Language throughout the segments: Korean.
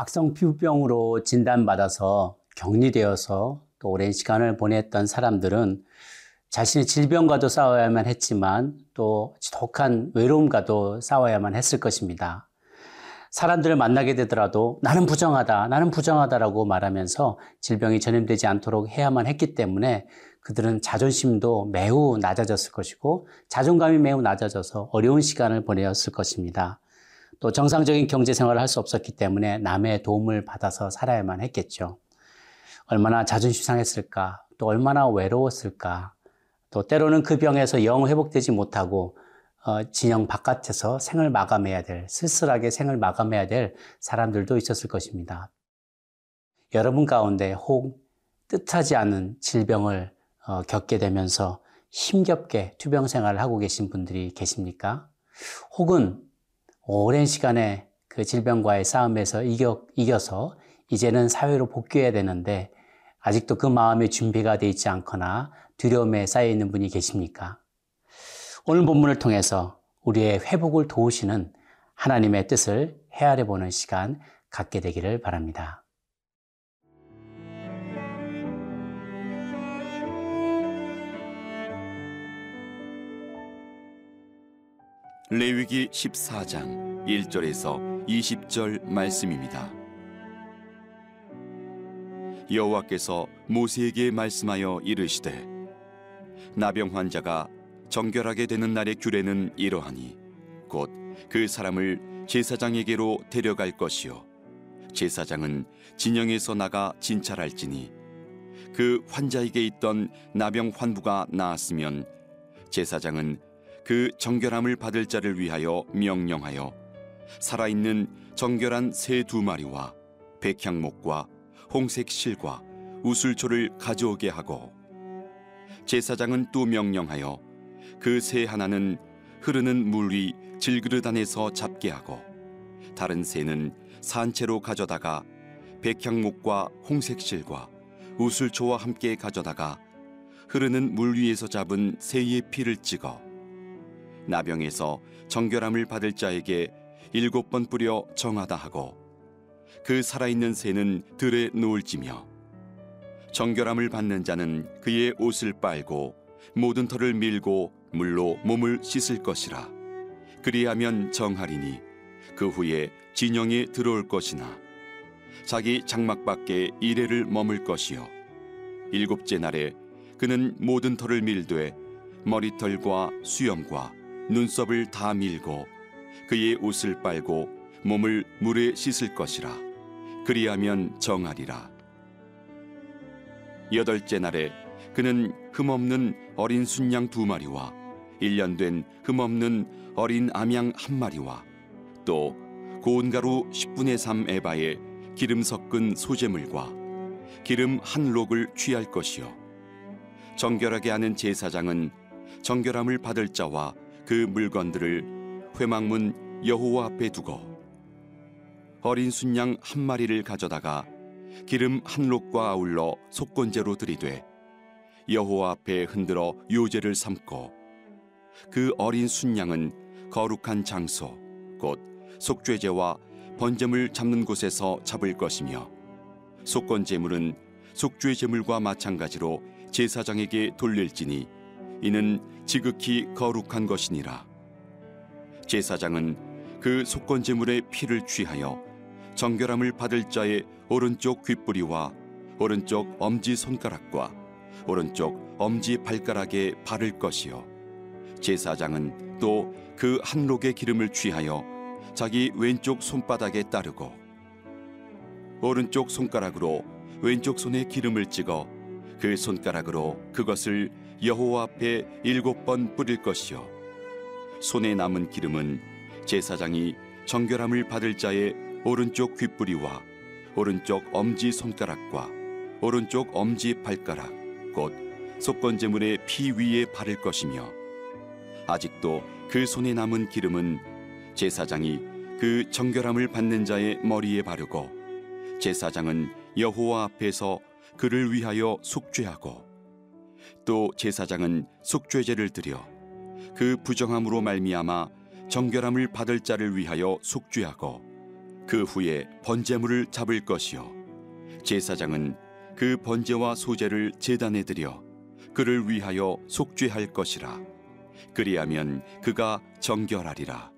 악성 피부병으로 진단받아서 격리되어서 또 오랜 시간을 보냈던 사람들은 자신의 질병과도 싸워야만 했지만 또 지독한 외로움과도 싸워야만 했을 것입니다. 사람들을 만나게 되더라도 나는 부정하다, 나는 부정하다라고 말하면서 질병이 전염되지 않도록 해야만 했기 때문에 그들은 자존심도 매우 낮아졌을 것이고 자존감이 매우 낮아져서 어려운 시간을 보내었을 것입니다. 또 정상적인 경제 생활을 할 수 없었기 때문에 남의 도움을 받아서 살아야만 했겠죠. 얼마나 자존심 상했을까, 또 얼마나 외로웠을까, 또 때로는 그 병에서 영 회복되지 못하고 어, 진영 바깥에서 생을 마감해야 될, 쓸쓸하게 생을 마감해야 될 사람들도 있었을 것입니다. 여러분 가운데 혹 뜻하지 않은 질병을 어, 겪게 되면서 힘겹게 투병 생활을 하고 계신 분들이 계십니까? 혹은 오랜 시간에 그 질병과의 싸움에서 이겨, 이겨서 이제는 사회로 복귀해야 되는데 아직도 그 마음의 준비가 되어 있지 않거나 두려움에 쌓여 있는 분이 계십니까? 오늘 본문을 통해서 우리의 회복을 도우시는 하나님의 뜻을 헤아려 보는 시간 갖게 되기를 바랍니다. 레위기 14장 1절에서 20절 말씀입니다. 여호와께서 모세에게 말씀하여 이르시되 나병 환자가 정결하게 되는 날의 규례는 이러하니 곧 그 사람을 제사장에게로 데려갈 것이요 제사장은 진영에서 나가 진찰할지니 그 환자에게 있던 나병 환부가 나았으면 제사장은 그 정결함을 받을 자를 위하여 명령하여 살아있는 정결한 새 두 마리와 백향목과 홍색 실과 우슬초를 가져오게 하고 제사장은 또 명령하여 그 새 하나는 흐르는 물 위 질그릇 안에서 잡게 하고 다른 새는 산채로 가져다가 백향목과 홍색 실과 우슬초와 함께 가져다가 흐르는 물 위에서 잡은 새의 피를 찍어 나병에서 정결함을 받을 자에게 일곱 번 뿌려 정하다 하고 그 살아있는 새는 들에 놓을지며 정결함을 받는 자는 그의 옷을 빨고 모든 털을 밀고 물로 몸을 씻을 것이라. 그리하면 정하리니 그 후에 진영에 들어올 것이나 자기 장막 밖에 이래를 머물 것이요. 일곱째 날에 그는 모든 털을 밀되 머리털과 수염과 눈썹을 다 밀고 그의 옷을 빨고 몸을 물에 씻을 것이라. 그리하면 정하리라. 여덟째 날에 그는 흠없는 어린 순양 두 마리와 일년된 흠없는 어린 암양 한 마리와 또 고운 가루 10분의 3 에바에 기름 섞은 소재물과 기름 한 록을 취할 것이요. 정결하게 하는 제사장은 정결함을 받을 자와 그 물건들을 회막문 여호와 앞에 두고 어린 순양 한 마리를 가져다가 기름 한 록과 아울러 속건제로 들이되 여호와 앞에 흔들어 요제를 삼고 그 어린 순양은 거룩한 장소 곧 속죄제와 번제물 잡는 곳에서 잡을 것이며 속건제물은 속죄제물과 마찬가지로 제사장에게 돌릴지니 이는 지극히 거룩한 것이니라. 제사장은 그 속건 제물의 피를 취하여 정결함을 받을 자의 오른쪽 귓뿌리와 오른쪽 엄지 손가락과 오른쪽 엄지 발가락에 바를 것이요. 제사장은 또 그 한 록의 기름을 취하여 자기 왼쪽 손바닥에 따르고 오른쪽 손가락으로 왼쪽 손에 기름을 찍어 그 손가락으로 그것을 여호와 앞에 일곱 번 뿌릴 것이요. 손에 남은 기름은 제사장이 정결함을 받을 자의 오른쪽 귓뿌리와 오른쪽 엄지 손가락과 오른쪽 엄지 발가락 곧 속건제물의 피 위에 바를 것이며 아직도 그 손에 남은 기름은 제사장이 그 정결함을 받는 자의 머리에 바르고 제사장은 여호와 앞에서 그를 위하여 속죄하고 또 제사장은 속죄제를 드려 그 부정함으로 말미암아 정결함을 받을 자를 위하여 속죄하고 그 후에 번제물을 잡을 것이요. 제사장은 그 번제와 소제를 제단에 드려 그를 위하여 속죄할 것이라. 그리하면 그가 정결하리라.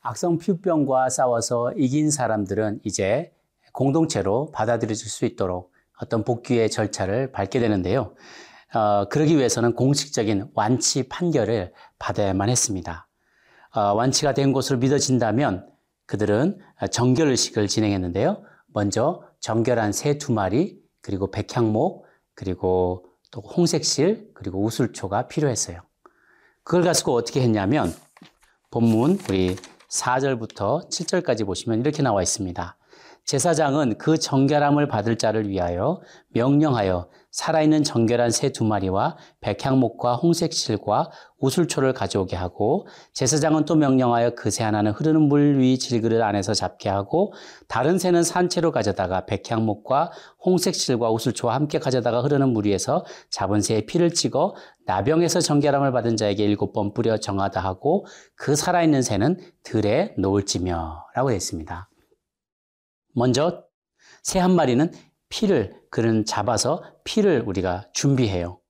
악성 피부병과 싸워서 이긴 사람들은 이제 공동체로 받아들여질 수 있도록 어떤 복귀의 절차를 밟게 되는데요. 어, 그러기 위해서는 공식적인 완치 판결을 받아야만 했습니다. 어, 완치가 된 것으로 믿어진다면 그들은 정결의식을 진행했는데요. 먼저 정결한 새 두 마리, 그리고 백향목, 그리고 또 홍색실, 그리고 우술초가 필요했어요. 그걸 가지고 어떻게 했냐면 본문 우리 4절부터 7절까지 보시면 이렇게 나와 있습니다. 제사장은 그 정결함을 받을 자를 위하여 명령하여 살아있는 정결한 새 두 마리와 백향목과 홍색실과 우술초를 가져오게 하고 제사장은 또 명령하여 그 새 하나는 흐르는 물 위 질그릇 안에서 잡게 하고 다른 새는 산채로 가져다가 백향목과 홍색실과 우술초와 함께 가져다가 흐르는 물 위에서 잡은 새의 피를 찍어 나병에서 정결함을 받은 자에게 일곱 번 뿌려 정하다 하고 그 살아있는 새는 들에 놓을지며 라고 했습니다. 먼저 새 한 마리는 피를 그는 잡아서 피를 우리가 준비해요.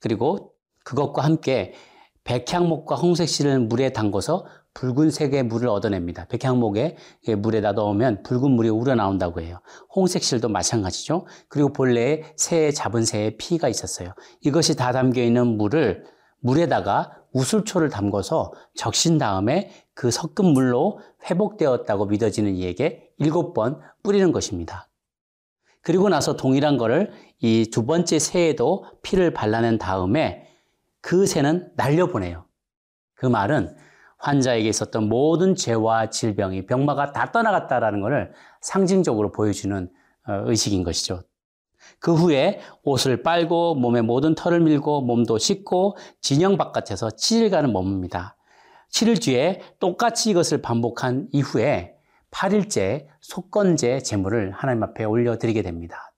그리고 그것과 함께 백향목과 홍색실을 물에 담궈서 붉은색의 물을 얻어냅니다. 백향목에 물에다 넣으면 붉은 물이 우러나온다고 해요. 홍색실도 마찬가지죠. 그리고 본래에 새에 잡은 새의 피가 있었어요. 이것이 다 담겨 있는 물을 물에다가 우술초를 담궈서 적신 다음에 그 섞은 물로 회복되었다고 믿어지는 이에게 일곱 번 뿌리는 것입니다. 그리고 나서 동일한 거를 이 두 번째 새에도 피를 발라낸 다음에 그 새는 날려보내요. 그 말은 환자에게 있었던 모든 죄와 질병이 병마가 다 떠나갔다라는 것을 상징적으로 보여주는 어, 의식인 것이죠. 그 후에 옷을 빨고 몸에 모든 털을 밀고 몸도 씻고 진영 바깥에서 7일간을 머뭅니다. 7일 뒤에 똑같이 이것을 반복한 이후에 8일째 속건제 제물을 하나님 앞에 올려드리게 됩니다.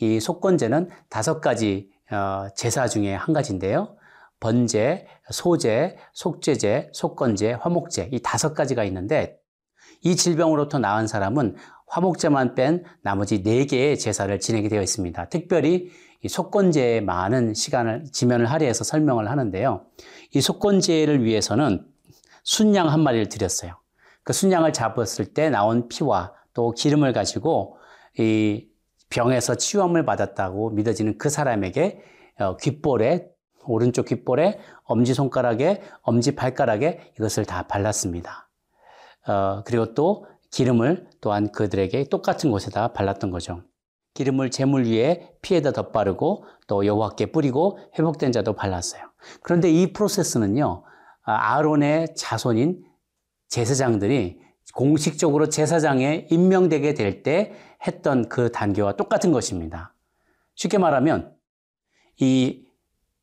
이 속건제는 다섯 가지 어, 제사 중에 한 가지인데요. 번제, 소제, 속죄제, 속건제, 화목제 이 다섯 가지가 있는데 이 질병으로부터 나은 사람은 화목제만 뺀 나머지 네 개의 제사를 진행이 되어 있습니다. 특별히 이 속건제에 많은 시간을 지면을 할애해서 설명을 하는데요. 이 속건제를 위해서는 순양 한 마리를 드렸어요. 그 순양을 잡았을 때 나온 피와 또 기름을 가지고 이 병에서 치유함을 받았다고 믿어지는 그 사람에게 어, 귓볼에 오른쪽 귓볼에 엄지 손가락에 엄지 발가락에 이것을 다 발랐습니다. 어, 그리고 또 기름을 또한 그들에게 똑같은 곳에다 발랐던 거죠. 기름을 재물 위에 피에다 덧바르고 또 여호와께 뿌리고 회복된 자도 발랐어요. 그런데 이 프로세스는요. 아, 아론의 자손인 제사장들이 공식적으로 제사장에 임명되게 될 때 했던 그 단계와 똑같은 것입니다. 쉽게 말하면 이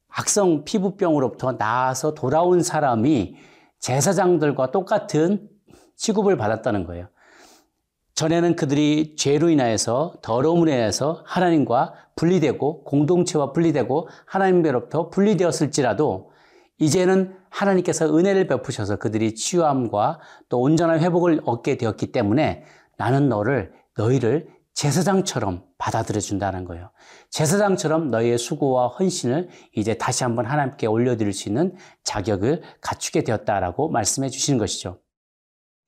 악성 피부병으로부터 나아서 돌아온 사람이 제사장들과 똑같은 취급을 받았다는 거예요. 전에는 그들이 죄로 인하여서 더러움으로 인해서 하나님과 분리되고 공동체와 분리되고 하나님께로부터 분리되었을지라도 이제는 하나님께서 은혜를 베푸셔서 그들이 치유함과 또 온전한 회복을 얻게 되었기 때문에 나는 너를 너희를 제사장처럼 받아들여 준다는 거예요. 제사장처럼 너희의 수고와 헌신을 이제 다시 한번 하나님께 올려드릴 수 있는 자격을 갖추게 되었다라고 말씀해 주시는 것이죠.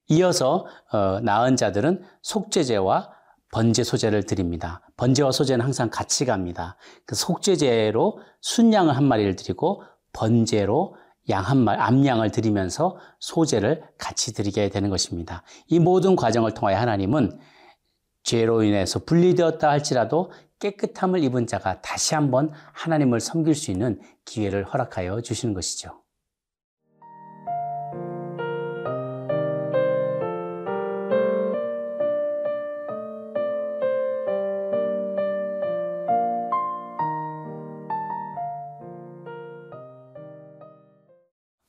이어서 어, 나은 자들은 속죄제와 번제 소제를 드립니다. 번제와 소제는 항상 같이 갑니다. 그 속죄제로 순양을 한 마리를 드리고 번제로 양 한 마리, 암양을 드리면서 소제를 같이 드리게 되는 것입니다. 이 모든 과정을 통하여 하나님은 죄로 인해서 분리되었다 할지라도 깨끗함을 입은 자가 다시 한번 하나님을 섬길 수 있는 기회를 허락하여 주시는 것이죠.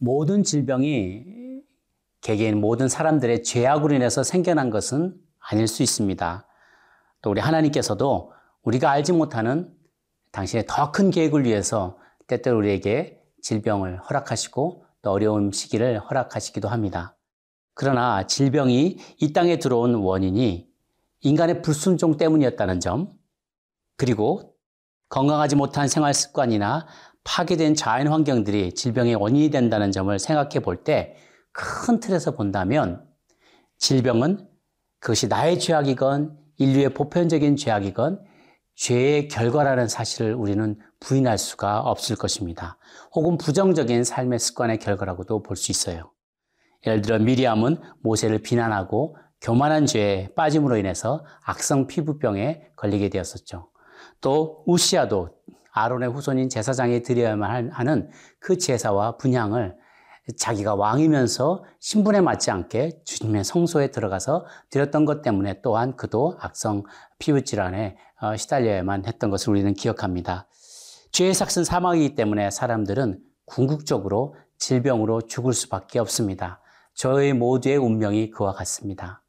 모든 질병이 개개인 모든 사람들의 죄악으로 인해서 생겨난 것은 아닐 수 있습니다. 또 우리 하나님께서도 우리가 알지 못하는 당신의 더 큰 계획을 위해서 때때로 우리에게 질병을 허락하시고 또 어려운 시기를 허락하시기도 합니다. 그러나 질병이 이 땅에 들어온 원인이 인간의 불순종 때문이었다는 점, 그리고 건강하지 못한 생활 습관이나 파괴된 자연 환경들이 질병의 원인이 된다는 점을 생각해 볼 때 큰 틀에서 본다면 질병은 그것이 나의 죄악이건 인류의 보편적인 죄악이건 죄의 결과라는 사실을 우리는 부인할 수가 없을 것입니다. 혹은 부정적인 삶의 습관의 결과라고도 볼 수 있어요. 예를 들어 미리암은 모세를 비난하고 교만한 죄에 빠짐으로 인해서 악성 피부병에 걸리게 되었었죠. 또 우시아도 아론의 후손인 제사장에 드려야만 하는 그 제사와 분향을 자기가 왕이면서 신분에 맞지 않게 주님의 성소에 들어가서 드렸던 것 때문에 또한 그도 악성 피부 질환에 어, 시달려야만 했던 것을 우리는 기억합니다. 죄의 삭은 사망이기 때문에 사람들은 궁극적으로 질병으로 죽을 수밖에 없습니다. 저희 모두의 운명이 그와 같습니다.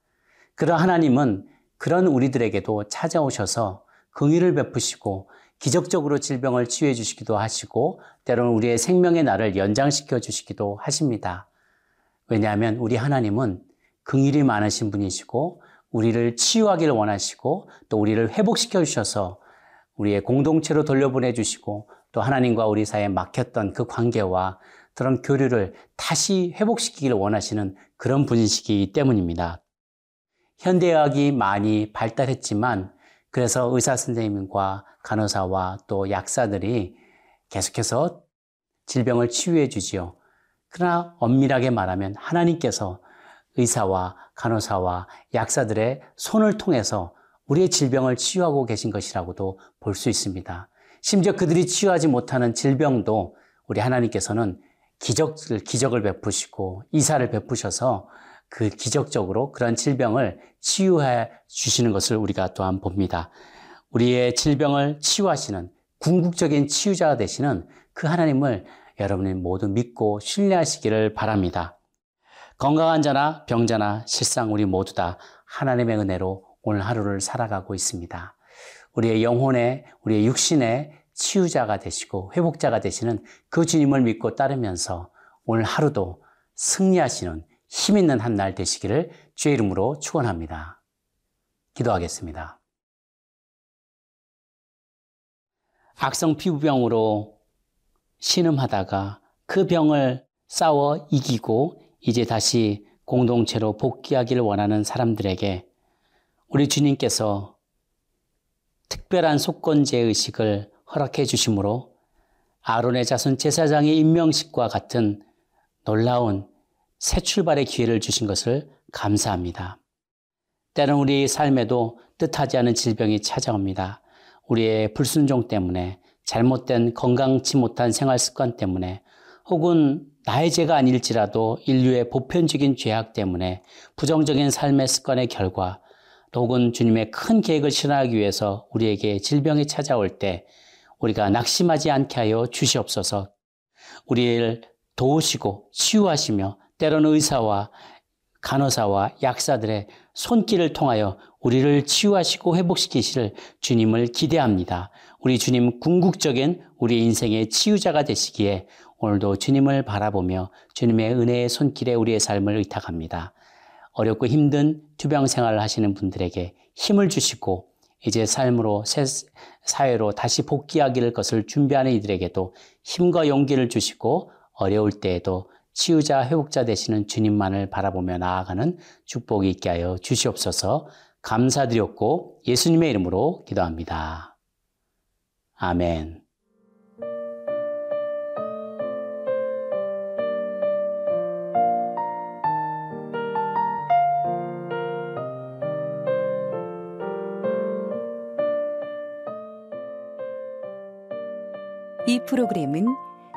그러 하나님은 그런 우리들에게도 찾아오셔서 긍휼을 베푸시고 기적적으로 질병을 치유해 주시기도 하시고 때로는 우리의 생명의 날을 연장시켜 주시기도 하십니다. 왜냐하면 우리 하나님은 긍휼이 많으신 분이시고 우리를 치유하기를 원하시고 또 우리를 회복시켜 주셔서 우리의 공동체로 돌려보내 주시고 또 하나님과 우리 사이에 막혔던 그 관계와 그런 교류를 다시 회복시키기를 원하시는 그런 분이시기 때문입니다. 현대의학이 많이 발달했지만 그래서 의사 선생님과 간호사와 또 약사들이 계속해서 질병을 치유해 주지요. 그러나 엄밀하게 말하면 하나님께서 의사와 간호사와 약사들의 손을 통해서 우리의 질병을 치유하고 계신 것이라고도 볼 수 있습니다. 심지어 그들이 치유하지 못하는 질병도 우리 하나님께서는 기적을, 기적을 베푸시고 이사를 베푸셔서 그 기적적으로 그런 질병을 치유해 주시는 것을 우리가 또한 봅니다. 우리의 질병을 치유하시는 궁극적인 치유자가 되시는 그 하나님을 여러분이 모두 믿고 신뢰하시기를 바랍니다. 건강한 자나 병자나 실상 우리 모두 다 하나님의 은혜로 오늘 하루를 살아가고 있습니다. 우리의 영혼의, 우리의 육신의 치유자가 되시고 회복자가 되시는 그 주님을 믿고 따르면서 오늘 하루도 승리하시는 힘 있는 한 날 되시기를 주의 이름으로 축원합니다. 기도하겠습니다. 악성 피부병으로 신음하다가 그 병을 싸워 이기고 이제 다시 공동체로 복귀하기를 원하는 사람들에게 우리 주님께서 특별한 속건제 의식을 허락해 주심으로 아론의 자손 제사장의 임명식과 같은 놀라운 새 출발의 기회를 주신 것을 감사합니다. 때는 우리 삶에도 뜻하지 않은 질병이 찾아옵니다. 우리의 불순종 때문에 잘못된 건강치 못한 생활 습관 때문에 혹은 나의 죄가 아닐지라도 인류의 보편적인 죄악 때문에 부정적인 삶의 습관의 결과 혹은 주님의 큰 계획을 실현하기 위해서 우리에게 질병이 찾아올 때 우리가 낙심하지 않게 하여 주시옵소서 우리를 도우시고 치유하시며 때로는 의사와 간호사와 약사들의 손길을 통하여 우리를 치유하시고 회복시키실 주님을 기대합니다. 우리 주님 궁극적인 우리 인생의 치유자가 되시기에 오늘도 주님을 바라보며 주님의 은혜의 손길에 우리의 삶을 의탁합니다. 어렵고 힘든 투병 생활을 하시는 분들에게 힘을 주시고 이제 삶으로 새 사회로 다시 복귀하기를 것을 준비하는 이들에게도 힘과 용기를 주시고 어려울 때에도 치유자, 회복자 되시는 주님만을 바라보며 나아가는 축복이 있게 하여 주시옵소서 감사드렸고 예수님의 이름으로 기도합니다. 아멘. 이 프로그램은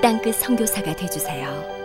땅끝 선교사가 되주세요.